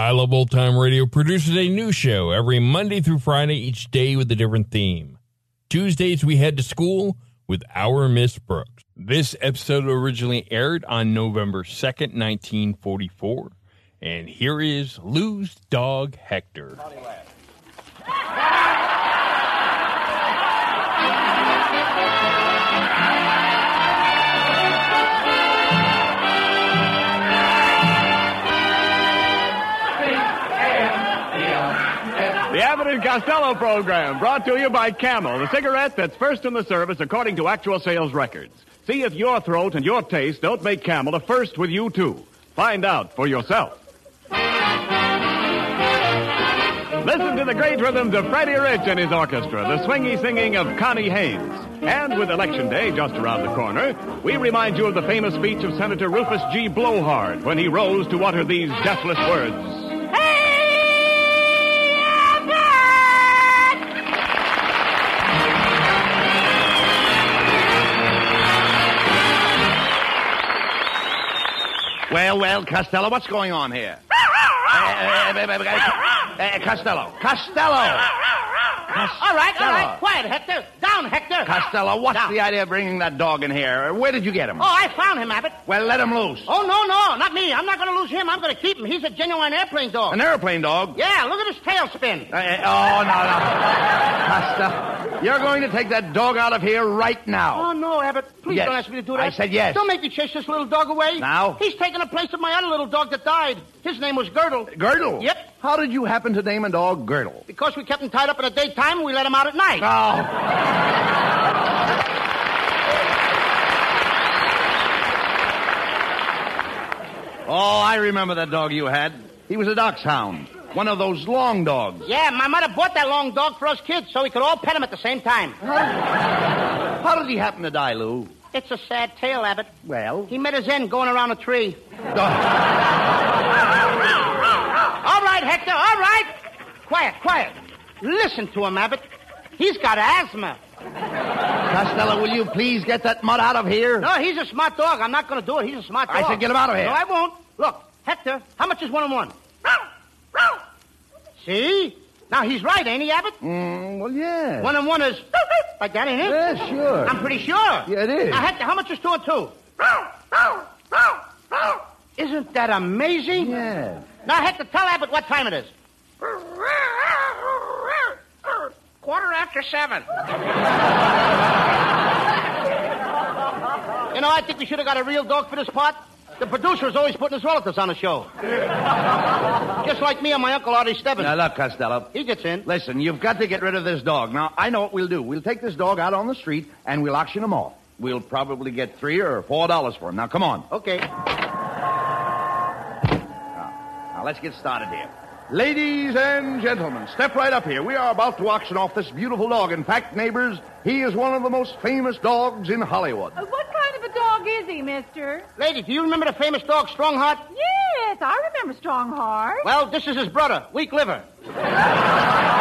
I Love Old Time Radio produces a new show every Monday through Friday, each day with a different theme. Tuesdays, we head to school with Our Miss Brooks. This episode originally aired on November 2nd, 1944. And here is Lou's dog, Hector. Costello program brought to you by Camel, the cigarette that's first in the service according to actual sales records. See if your throat and your taste don't make Camel a first with you too. Find out for yourself. Listen to the great rhythms of Freddie Rich and his orchestra, the swingy singing of Connie Haynes. And with Election Day just around the corner, we remind you of the famous speech of Senator Rufus G. Blowhard when he rose to utter these deathless words. Well, well, Costello, what's going on here? Uh, uh, uh, Costello, Costello, All right, all right. Quiet, Hector. Down, Hector. Costello. What's Down. the idea of bringing that dog in here? Where did you get him? Oh, I found him, Abbott. Well, let him loose. Oh, no, no, not me. I'm not going to lose him. I'm going to keep him. He's a genuine airplane dog. An airplane dog. Yeah, look at his tail spin. Uh, uh, oh no, no, Costello, you're going to take that dog out of here right now. Oh, no, Abbott. Please Yes. don't ask me to do that. I said yes. Don't make me chase this little dog away. Now? He's taking the place of my other little dog that died. His name was Girdle. Girdle. Yep. How did you happen to name a dog Girdle? Because we kept him tied up in the daytime and we let him out at night. Oh. Oh, I remember that dog you had. He was a dachshund. One of those long dogs. Yeah, my mother bought that long dog for us kids so we could all pet him at the same time. How did he happen to die, Lou? It's a sad tale, Abbott. Well. He met his end going around a tree. Oh. All right, Hector, all right. Quiet, quiet. Listen to him, Abbott. He's got asthma. Costello, will you please get that mutt out of here? No, he's a smart dog. I'm not going to do it. He's a smart dog. I said get him out of here. No, I won't. Look, Hector, how much is one and one? See? Now, he's right, ain't he, Abbott? Mm, well, yeah. One and one is like that, ain't it? Yeah, sure. I'm pretty sure. Yeah, it is. Now, Hector, how much is two and two? Isn't that amazing? Yeah. Now, Hector, tell Abbott what time it is. Quarter after seven. you know, I think we should have got a real dog for this part. The producer is always putting his relatives on the show. Just like me and my uncle Artie Stebbins. Now, look, Costello. He gets in. Listen, you've got to get rid of this dog. Now, I know what we'll do. We'll take this dog out on the street and we'll auction him off. We'll probably get three or four dollars for him. Now, come on. Okay. Now, let's get started here. Ladies and gentlemen, step right up here. We are about to auction off this beautiful dog. In fact, neighbors, he is one of the most famous dogs in Hollywood. Uh, What kind of a dog is he, mister? Lady, do you remember the famous dog Strongheart? Yes, I remember Strongheart. Well, this is his brother, Weak Liver.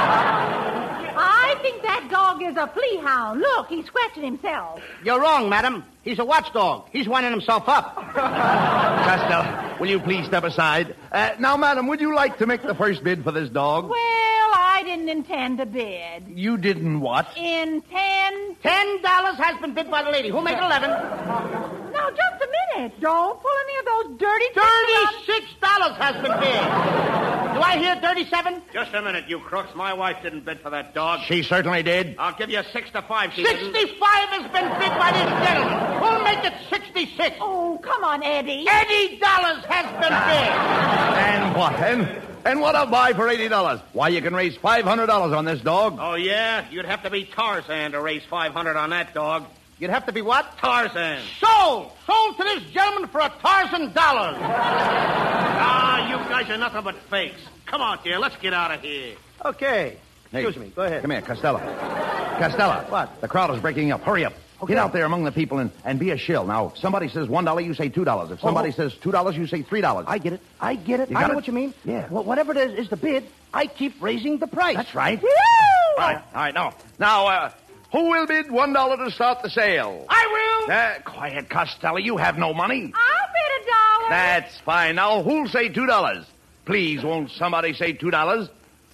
I is a flea hound. Look, he's scratching himself. You're wrong, madam. He's a watchdog. He's winding himself up. Costello, will you please step aside? Uh, now, madam, would you like to make the first bid for this dog? Well, I didn't intend to bid. You didn't what? Intend? Ten dollars has been bid by the lady. Who'll make eleven? Now, just a minute. Don't pull any of those dirty tricks around- Thirty-six dollars has been bid. Do I hear thirty-seven? Just a minute, you crooks. My wife didn't bid for that dog. She certainly did. I'll give you six to five. She didn't. Sixty-five has been bid by this gentleman. Who'll make it sixty-six? Oh, come on, Eddie. Eighty dollars has been bid. And what, then? And what I'll buy for $80? Why, you can raise $500 on this dog. Oh, yeah? You'd have to be Tarzan to raise 500 on that dog. You'd have to be what? Tarzan. Sold. Sold to this gentleman for a Tarzan dollar. Ah, you guys are nothing but fakes. Come on, dear. Let's get out of here. Okay. Hey, Excuse me. Go ahead. Come here, Costello. Costello. What? The crowd is breaking up. Hurry up. Okay. Get out there among the people and, and be a shill. Now, if somebody says $1, you say $2. If somebody Oh. says $2, you say $3. I get it. I get it. You I know it? what you mean. Yeah. Well, whatever it is, is the bid, I keep raising the price. That's right. Woo! All right, all right, now. Now, uh, who will bid $1 to start the sale? I will. Uh, quiet, Costello. You have no money. I'll bid a dollar. That's fine. Now, who'll say $2? Please, won't somebody say $2?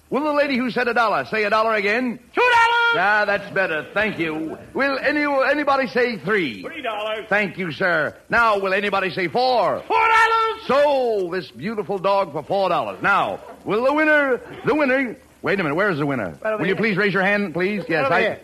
Will the lady who said a dollar say a dollar again? Two dollars. Ah, that's better. Thank you. Will any anybody say three? Three dollars. Thank you, sir. Now, will anybody say four? Four dollars. Sold this beautiful dog for four dollars. Now, will the winner, the winner, wait a minute, where's the winner? Right will you please raise your hand, please? Yes, over I. here.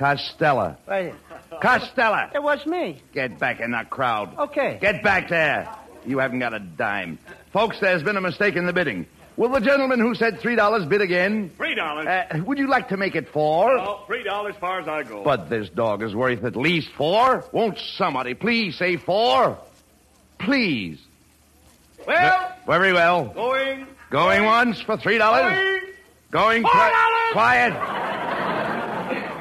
Costello. Right here. Costello. It was me. Get back in that crowd. Okay. Get back there. You haven't got a dime. Folks, there's been a mistake in the bidding. Will the gentleman who said three dollars bid again? Three dollars. Uh, would you like to make it four? Oh, three dollars far as I go. But this dog is worth at least four. Won't somebody please say four? Please. well, Very well. going. Going once for three dollars. Going Four twi- dollars. Quiet.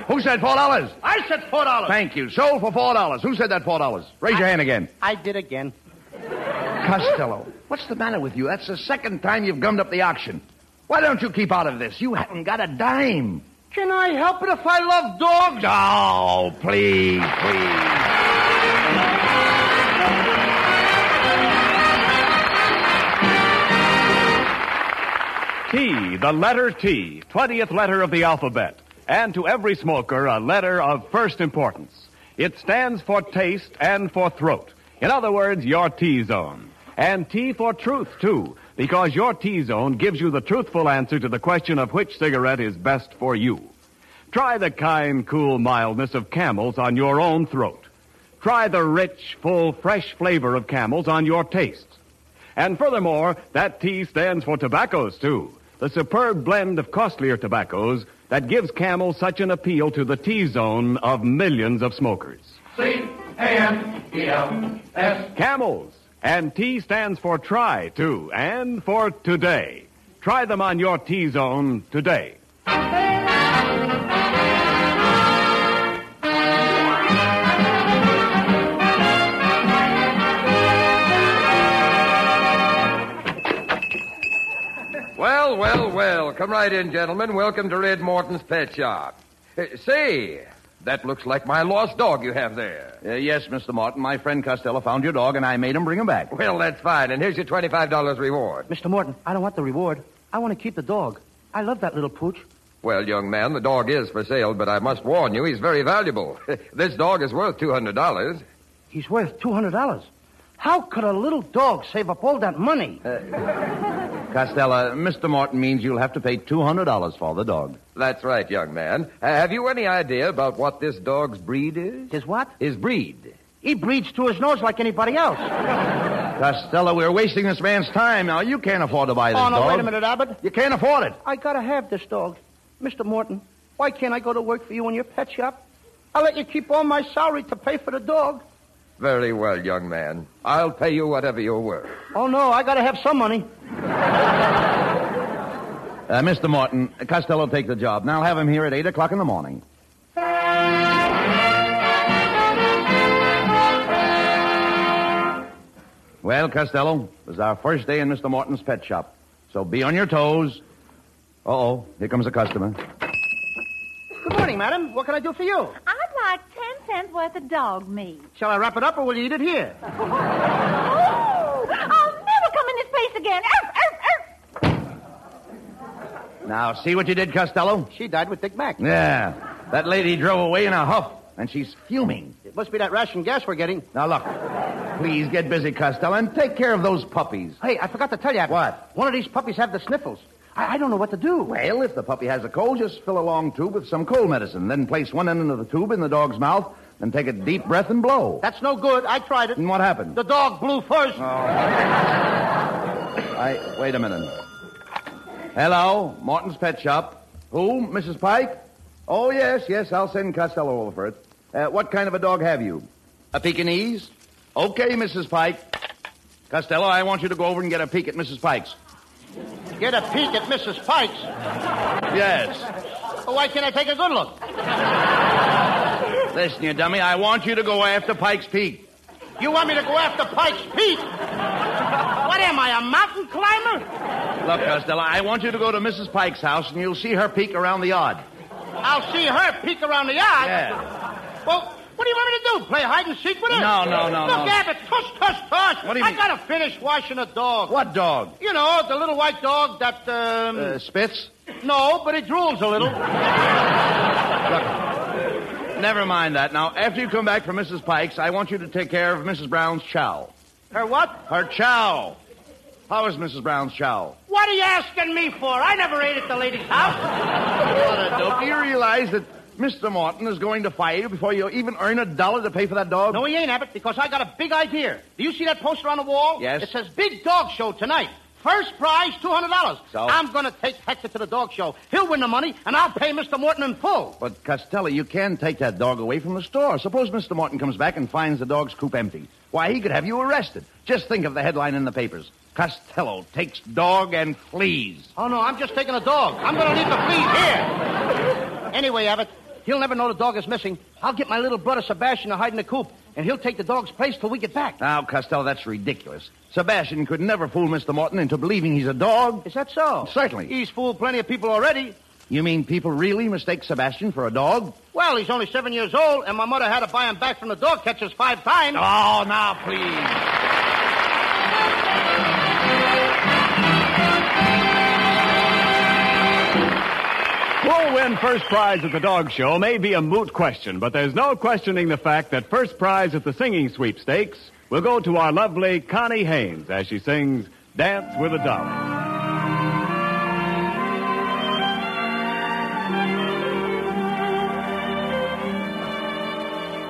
Who said four dollars? I said four dollars. Thank you. Sold for four dollars. Who said that four dollars? Raise your hand again. I did again. Costello, what's the matter with you? That's the second time you've gummed up the auction. Why don't you keep out of this? You haven't got a dime. Can I help it if I love dogs? Oh, please, please. T, the letter T, 20th letter of the alphabet. And to every smoker, a letter of first importance. It stands for taste and for throat. In other words, your T zone. And T for truth, too, because your T zone gives you the truthful answer to the question of which cigarette is best for you. Try the kind, cool mildness of camels on your own throat. Try the rich, full, fresh flavor of camels on your taste. And furthermore, that T stands for tobaccos, too. The superb blend of costlier tobaccos that gives Camel such an appeal to the T zone of millions of smokers. C-A-M-E-L-S. Camels. And T stands for try, too, and for today. Try them on your T zone today. Well, well, well. Come right in, gentlemen. Welcome to Red Morton's Pet Shop. Uh, say, that looks like my lost dog you have there. Uh, yes, Mr. Morton. My friend Costello found your dog, and I made him bring him back. Well, that's fine. And here's your $25 reward. Mr. Morton, I don't want the reward. I want to keep the dog. I love that little pooch. Well, young man, the dog is for sale, but I must warn you, he's very valuable. this dog is worth $200. He's worth two hundred dollars. How could a little dog save up all that money? Costello, Mr. Morton means you'll have to pay $200 for the dog. That's right, young man. Uh, have you any idea about what this dog's breed is? His what? His breed. He breeds to his nose like anybody else. Costello, we're wasting this man's time. Now, you can't afford to buy this dog. oh, no, dog. wait a minute, Abbott. You can't afford it. I gotta have this dog. Mr. Morton, why can't I go to work for you in your pet shop? I'll let you keep all my salary to pay for the dog. Very well, young man. I'll pay you whatever you're worth. Oh, no, I gotta have some money. Uh, Mr. Morton, Costello take the job. Now have him here at 8 o'clock in the morning. Well, Costello, this is our first day in Mr. Morton's pet shop. So be on your toes. Uh-oh, here comes a customer. Good morning, madam. What can I do for you? I'd like ten cents worth of dog meat. Shall I wrap it up or will you eat it here? Oh, I'll never come in this place again. Arf, arf, arf. Now, see what you did, Costello? She died with Dick Mack. Yeah. That lady drove away in a huff, and she's fuming. It must be that ration gas we're getting. Now, look. Please get busy, Costello, and take care of those puppies. Hey, I forgot to tell you. What? One of these puppies have the sniffles. I, I don't know what to do. Well, if the puppy has a cold, just fill a long tube with some cold medicine. Then place one end of the tube in the dog's mouth, and take a deep breath and blow. That's no good. I tried it. And what happened? The dog blew first. I wait a minute. Hello, Morton's Pet Shop. Who, Mrs. Pike? Oh yes, yes. I'll send Costello over for it. Uh, what kind of a dog have you? A Pekingese? Okay, Mrs. Pike. Costello, I want you to go over and get a peek at Mrs. Pike's. Get a peek at Mrs. Pike's. Yes. Well, why can't I take a good look? Listen, you dummy. I want you to go after Pike's Peak. You want me to go after Pike's Peak? What am I, a mountain climber? Look, Costello, I want you to go to Mrs. Pike's house, and you'll see her peek around the yard. I'll see her peek around the yard. Yeah. Well, what do you want me to do? Play hide and seek with her? No, no, no, Look, no. Abbott, tush, tush, tush. What do you I mean? gotta finish washing a dog. What dog? You know, the little white dog that, um... Uh, Spitz? no, but it drools a little. Look, Never mind that. Now, after you come back from Mrs. Pike's, I want you to take care of Mrs. Brown's chow. Her what? Her chow. How is Mrs. Brown's chow? What are you asking me for? I never ate at the lady's house. What a dope. Do you realize that Mr. Morton is going to fire you before you even earn a dollar to pay for that dog? No, he ain't, Abbott, because I got a big idea. Do you see that poster on the wall? Yes. It says Big Dog Show tonight. First prize, $200. So? I'm going to take Hector to the dog show. He'll win the money, and I'll pay Mr. Morton in full. But, Costello, you can't take that dog away from the store. Suppose Mr. Morton comes back and finds the dog's coop empty. Why, he could have you arrested. Just think of the headline in the papers. Costello takes dog and flees. Oh, no, I'm just taking a dog. I'm going to leave the fleas here. Anyway, Abbott, he'll never know the dog is missing. I'll get my little brother Sebastian to hide in the coop, and he'll take the dog's place till we get back. Now, Costello, that's ridiculous. Sebastian could never fool Mr. Morton into believing he's a dog. Is that so? Certainly. He's fooled plenty of people already. You mean people really mistake Sebastian for a dog? Well, he's only seven years old, and my mother had to buy him back from the dog catchers five times. Oh, now, please. Who'll win first prize at the dog show may be a moot question, but there's no questioning the fact that first prize at the singing sweepstakes will go to our lovely Connie Haynes as she sings Dance with a Dolly.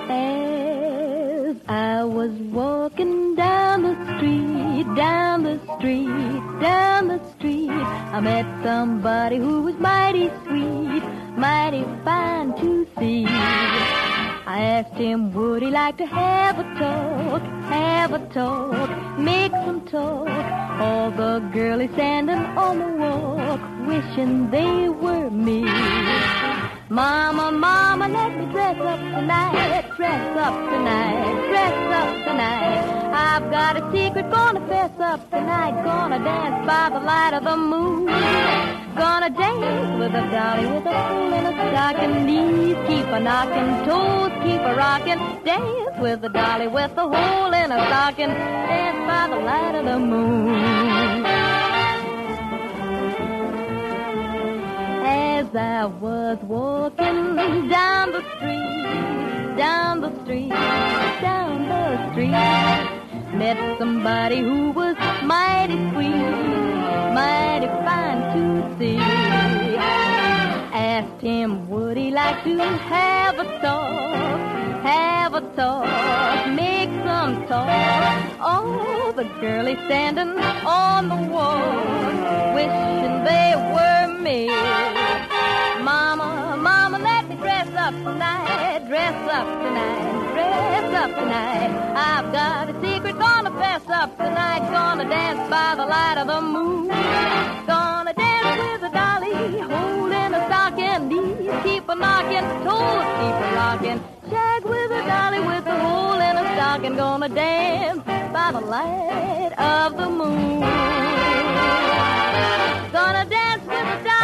As I was walking down the street, down the street, down the street, I met somebody who was mighty sweet, mighty fine to see. I asked him, would he like to have a talk, have a talk, make some talk. All the girlies standing on the walk, wishing they were me. Mama, mama, let me dress up tonight, dress up tonight, dress up tonight. I've got a secret, gonna fess up tonight, gonna dance by the light of the moon. Gonna dance with a dolly with a fool in a stocking, knees keep a knocking, toes keep a rocking. Dance with a dolly with a hole in a stocking, dance by the light of the moon. As I was walking down the street, down the street, down the street, met somebody who was mighty sweet, mighty fine to see. Asked him, would he like to have a talk, have a talk, make some talk. Oh, the girlie standing on the wall, wishing they were me. Mama, mama, up tonight, dress up tonight, dress up tonight. I've got a secret, gonna fess up tonight, gonna dance by the light of the moon. Gonna dance with a dolly, holding a stocking, knees keep a knocking, toes keep a rocking. Shag with a dolly with a hole in a stocking, gonna dance by the light of the moon. Gonna dance with a dolly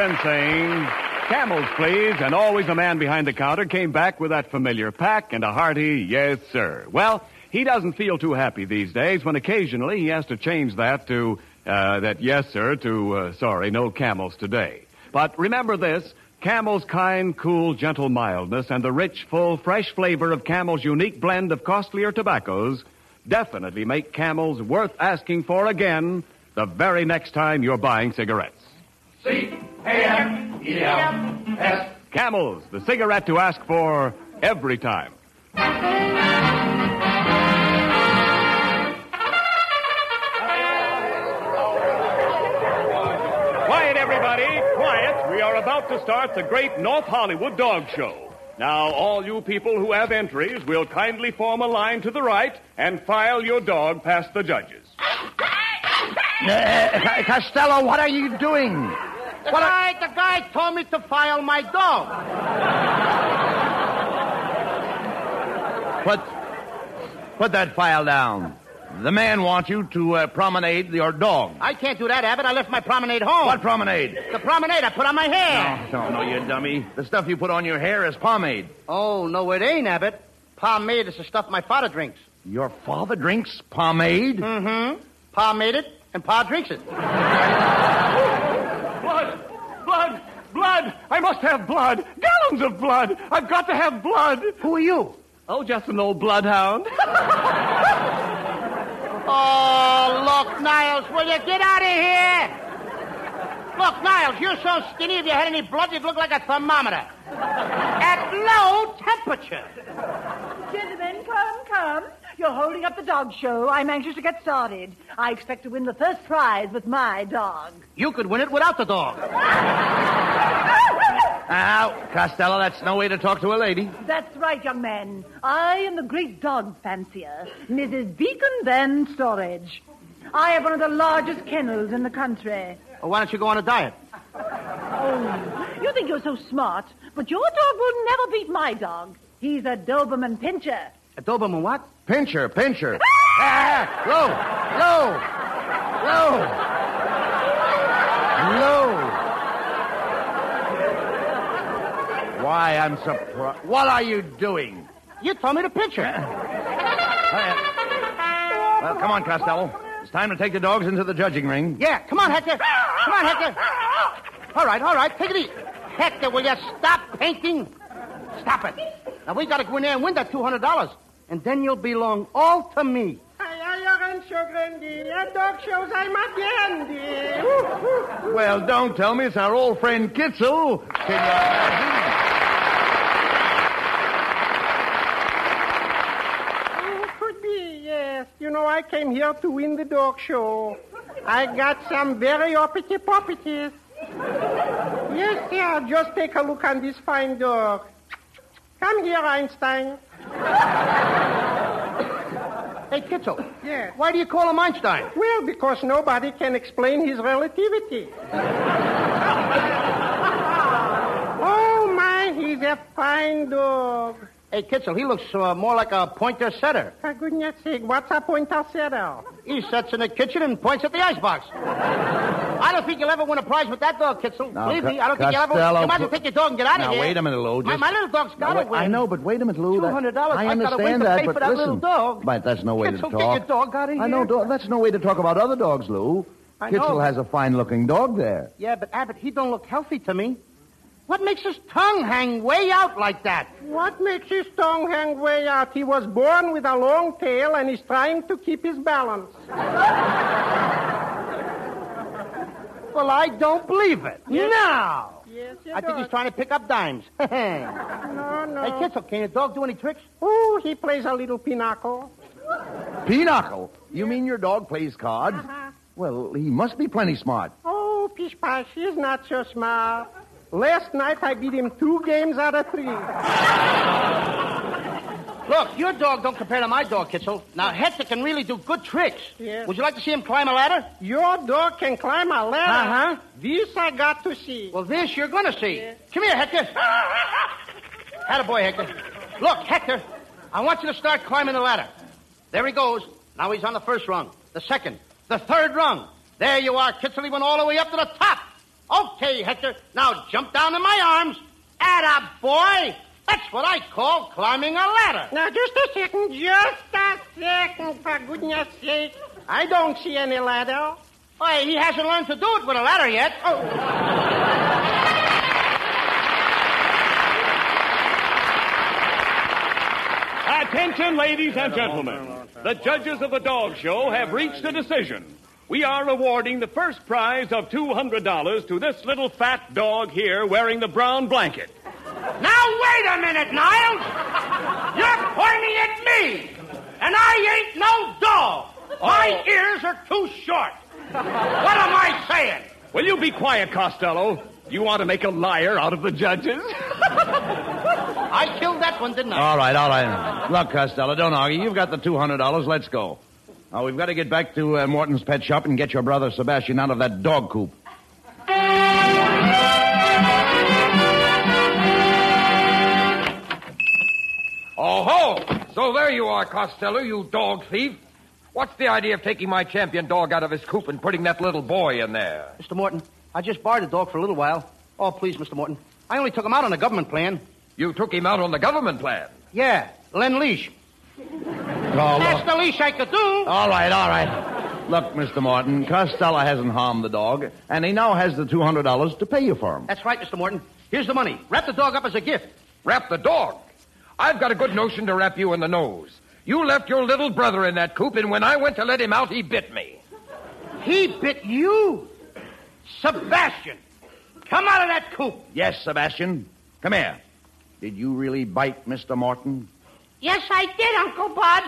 been saying, camels, please, and always a man behind the counter came back with that familiar pack and a hearty, yes, sir. Well, he doesn't feel too happy these days when occasionally he has to change that to, uh, that yes, sir, to, uh, sorry, no camels today. But remember this, Camel's kind, cool, gentle mildness and the rich, full, fresh flavor of Camel's unique blend of costlier tobaccos definitely make Camels worth asking for again the very next time you're buying cigarettes. C-A-M-E-L-S. The cigarette to ask for every time. Quiet, everybody, quiet. We are about to start the great North Hollywood Dog Show. Now, all you people who have entries will kindly form a line to the right and file your dog past the judges. Uh, Costello, what are you doing? The guy, the guy told me to file my dog. Put, put that file down. The man wants you to uh, promenade your dog. I can't do that, Abbott. I left my promenade home. What promenade? The promenade I put on my hair. No, no, you dummy. The stuff you put on your hair is pomade. Oh, no, it ain't, Abbott. Pomade is the stuff my father drinks. Your father drinks pomade? Mm-hmm. Pa made it, and Pa drinks it. Blood! Blood! Blood! I must have blood! Gallons of blood! I've got to have blood! Who are you? Oh, just an old bloodhound. Oh, look, Niles, will you get out of here? Look, Niles, you're so skinny, if you had any blood, you'd look like a thermometer. At low temperature. Gentlemen, come, come. You're holding up the dog show. I'm anxious to get started. I expect to win the first prize with my dog. You could win it without the dog. Now, Costello, that's no way to talk to a lady. That's right, young man. I am the great dog fancier, Mrs. Beacon Van Storage. I have one of the largest kennels in the country. Well, why don't you go on a diet? Oh, you think you're so smart, but your dog will never beat my dog. He's a Doberman Pinscher. A Doberman what? Pincher, pincher. Ah! Ah, ah, ah, low, low, low, low. Why, I'm surprised. What are you doing? You told me to pinch her. Well, come on, Costello. It's time to take the dogs into the judging ring. Yeah, come on, Hector. Come on, Hector. All right, all right, take it easy. Hector, will you stop painting? Stop it. Now, we got to go in there and win that $200, and then you'll belong all to me. Well, don't tell me it's our old friend Kitzel. Can you imagine? Oh, could be, yes. You know, I came here to win the dog show. I got some very uppity poppities. Yes, sir. Just take a look on this fine dog. Come here, Einstein. Hey, Kitzel. Yes. Why do you call him Einstein? Well, because nobody can explain his relativity. oh, my, he's a fine dog. Hey, Kitzel, he looks uh, more like a pointer setter. For goodness sake, what's a pointer setter? He sets in the kitchen and points at the icebox. I don't think you'll ever win a prize with that dog, Kitzel. Now, Believe Co- me, I don't think you'll ever. Costello, You might as well pl- take your dog and get out of here. Now, here. wait a minute, Lou. My, Just- my little dog's got Now, to wait, win. I know, but wait a minute, Lou. That- $200. I I gotta wait understand to that, pay but for that listen. little dog. But that's no way to Kitzel, talk. get your dog out of I know. do- That's no way to talk about other dogs, Lou. I Kitzel know. has a fine-looking dog there. Yeah, but Abbott, he don't look healthy to me. What makes his tongue hang way out like that? What makes his tongue hang way out? He was born with a long tail and he's trying to keep his balance. Well, I don't believe it. No. Yes, you I think he's trying to pick up dimes. hey, No, no. Kitzel, can your dog do any tricks? Oh, he plays a little pinochle. Pinochle? You mean your dog plays cards? Uh-huh. Well, he must be plenty smart. Oh, Pish Pash, he's not so smart. Last night I beat him two games out of three. Look, your dog don't compare to my dog, Kitzel. Now, Hector can really do good tricks. Yes. Would you like to see him climb a ladder? Your dog can climb a ladder. Uh-huh. This I got to see. Well, this you're going to see. Come here, Hector. Had a boy, Hector. Look, Hector, I want you to start climbing the ladder. There he goes. Now he's on the first rung, the second, the third rung. There you are, Kitzel. He went all the way up to the top. Okay, Hector. Now jump down in my arms. Atta boy. That's what I call climbing a ladder. Now, just a second. Just a second, for goodness sake. I don't see any ladder. Why, he hasn't learned to do it with a ladder yet. Oh. Attention, ladies and gentlemen. The judges of the dog show have reached a decision. We are awarding the first prize of $200 to this little fat dog here wearing the brown blanket. Now, wait a minute, Niles. You're pointing at me, and I ain't no dog. My oh. ears are too short. What am I saying? Will you be quiet, Costello? You want to make a liar out of the judges? I killed that one, didn't I? All right, all right. Look, Costello, don't argue. You've got the $200. Let's go. Now, we've got to get back to uh, Morton's pet shop and get your brother Sebastian out of that dog coop. Oh ho! So there you are, Costello, you dog thief. What's the idea of taking my champion dog out of his coop and putting that little boy in there? Mr. Morton, I just borrowed the dog for a little while. Oh, please, Mr. Morton. I only took him out on a government plan. You took him out on the government plan. Yeah, Len Leash. Oh, That's look. the least I could do. All right, all right. Look, Mr. Morton, Costello hasn't harmed the dog, and he now has the $200 to pay you for him. That's right, Mr. Morton. Here's the money. Wrap the dog up as a gift. Wrap the dog. I've got a good notion to wrap you in the nose. You left your little brother in that coop, and when I went to let him out, he bit me. He bit you? Sebastian, come out of that coop. Yes, Sebastian. Come here. Did you really bite Mr. Morton? Yes, I did, Uncle Bud.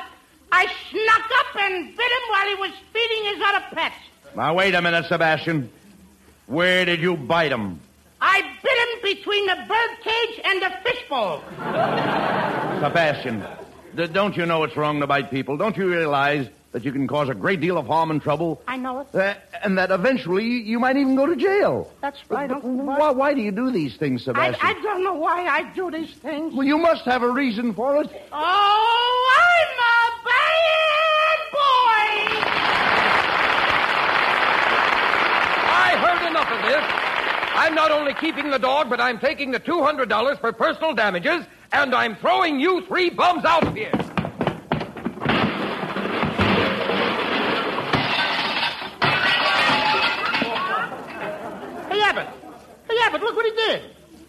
I snuck up and bit him while he was feeding his other pets. Now, wait a minute, Sebastian. Where did you bite him? I bit him between the birdcage and the fishbowl. Sebastian, don't you know it's wrong to bite people? Don't you realize that you can cause a great deal of harm and trouble? I know it. Uh, and that eventually you might even go to jail. That's right. Why, why do you do these things, I, Sebastian? I don't know why I do these things. Well, you must have a reason for it. Oh, I'm a bad boy. I heard enough of this. I'm not only keeping the dog, but I'm taking the $200 for personal damages, and I'm throwing you three bums out of here. Hey, Abbott. Hey, Abbott, look what he did.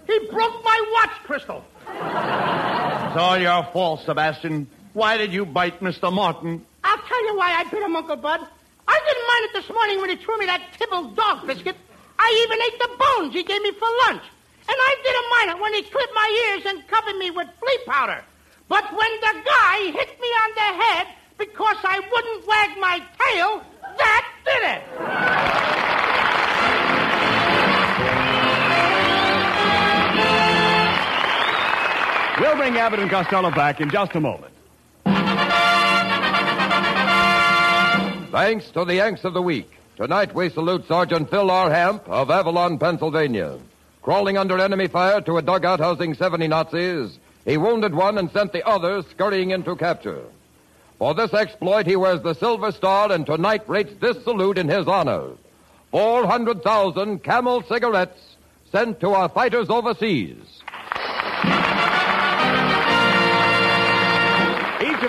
He broke my watch crystal. It's all your fault, Sebastian. Why did you bite Mr. Martin? I'll tell you why I bit him, Uncle Bud. I didn't mind it this morning when he threw me that Tibble dog biscuit. I even ate the bones he gave me for lunch. And I didn't mind it when he clipped my ears and covered me with flea powder. But when the guy hit me on the head because I wouldn't wag my tail, that did it. We'll bring Abbott and Costello back in just a moment. Thanks to the Yanks of the Week. Tonight we salute Sergeant Phil R. Hamp of Avalon, Pennsylvania. Crawling under enemy fire to a dugout housing 70 Nazis, he wounded one and sent the others scurrying into capture. For this exploit, he wears the Silver Star and tonight rates this salute in his honor. 400,000 camel cigarettes sent to our fighters overseas.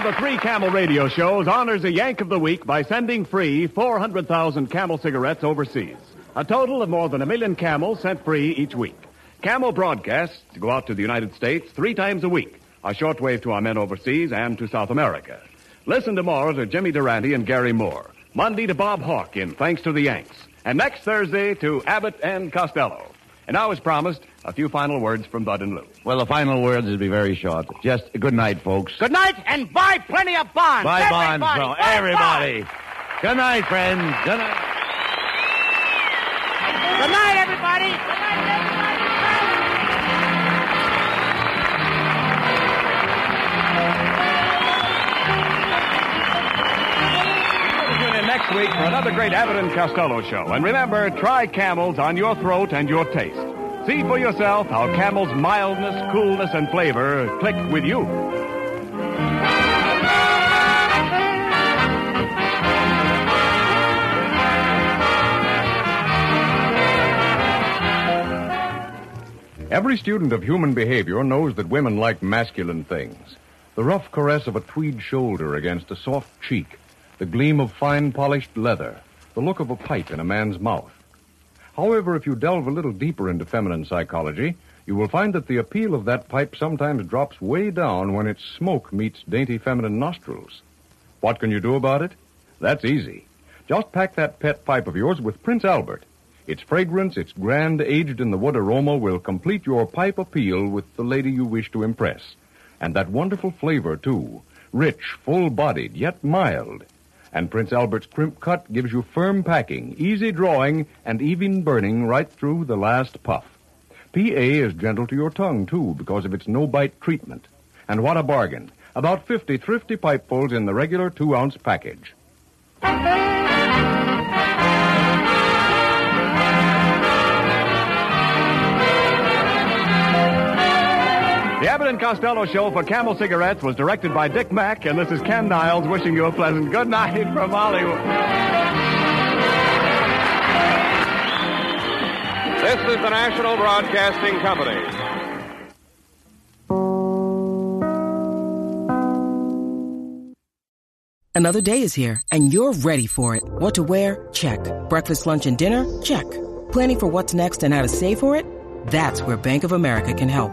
The three Camel radio shows honors a Yank of the Week by sending free 400,000 Camel cigarettes overseas. A total of more than a million Camels sent free each week. Camel broadcasts go out to the United States three times a week, a shortwave to our men overseas and to South America. Listen tomorrow to Jimmy Durante and Garry Moore. Monday to Bob Hawk in Thanks to the Yanks. And next Thursday to Abbott and Costello. And now, as promised, a few final words from Bud and Lou. Well, the final words will be very short. Just good night, folks. Good night, and buy plenty of bonds. Bye, bonds, Everybody, bro. buy Everybody. Good night, friends. Good night. Good night, everybody. Good night, everybody. Tune in next week for another great Abbott and Costello show. And remember, try camels on your throat and your taste. See for yourself how camel's mildness, coolness, and flavor click with you. Every student of human behavior knows that women like masculine things. The rough caress of a tweed shoulder against a soft cheek, the gleam of fine polished leather, the look of a pipe in a man's mouth. However, if you delve a little deeper into feminine psychology, you will find that the appeal of that pipe sometimes drops way down when its smoke meets dainty feminine nostrils. What can you do about it? That's easy. Just pack that pet pipe of yours with Prince Albert. Its fragrance, its grand aged in the wood aroma will complete your pipe appeal with the lady you wish to impress. And that wonderful flavor, too. Rich, full bodied, yet mild. And Prince Albert's crimp cut gives you firm packing, easy drawing, and even burning right through the last puff. PA is gentle to your tongue, too, because of its no bite treatment. And what a bargain. About 50 thrifty pipefuls in the regular two ounce package. The Abbott and Costello Show for Camel Cigarettes was directed by Dick Mack, and this is Ken Niles wishing you a pleasant good night from Hollywood. This is the National Broadcasting Company. Another day is here, and you're ready for it. What to wear? Check. Breakfast, lunch, and dinner? Check. Planning for what's next and how to save for it? That's where Bank of America can help.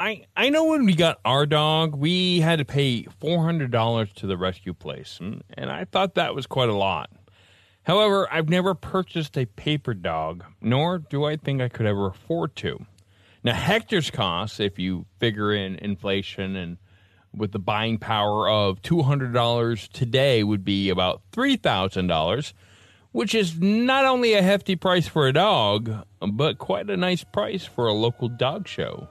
I I know when we got our dog, we had to pay four hundred dollars to the rescue place, and, and I thought that was quite a lot. However, I've never purchased a paper dog, nor do I think I could ever afford to. Now, Hector's cost, if you figure in inflation and with the buying power of two hundred dollars today, would be about three thousand dollars, which is not only a hefty price for a dog, but quite a nice price for a local dog show.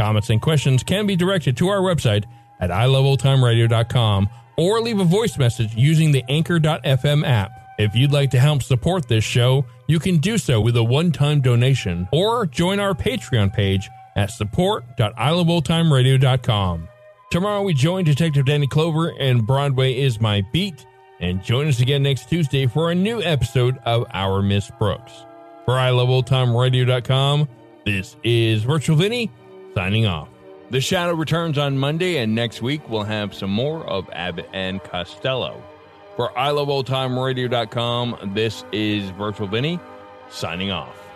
Comments and questions can be directed to our website at iloveoldtimeradio.com or leave a voice message using the Anchor.fm app. If you'd like to help support this show, you can do so with a one-time donation or join our Patreon page at support.iloveoldtimeradio.com. Tomorrow we join Detective Danny Clover and Broadway is my beat and join us again next Tuesday for a new episode of Our Miss Brooks. For iloveoldtimeradio.com, this is Virtual Vinny signing off. The Shadow returns on Monday, and next week we'll have some more of Abbott and Costello. For iloveoldtimeradio.com, this is Virtual Vinny signing off.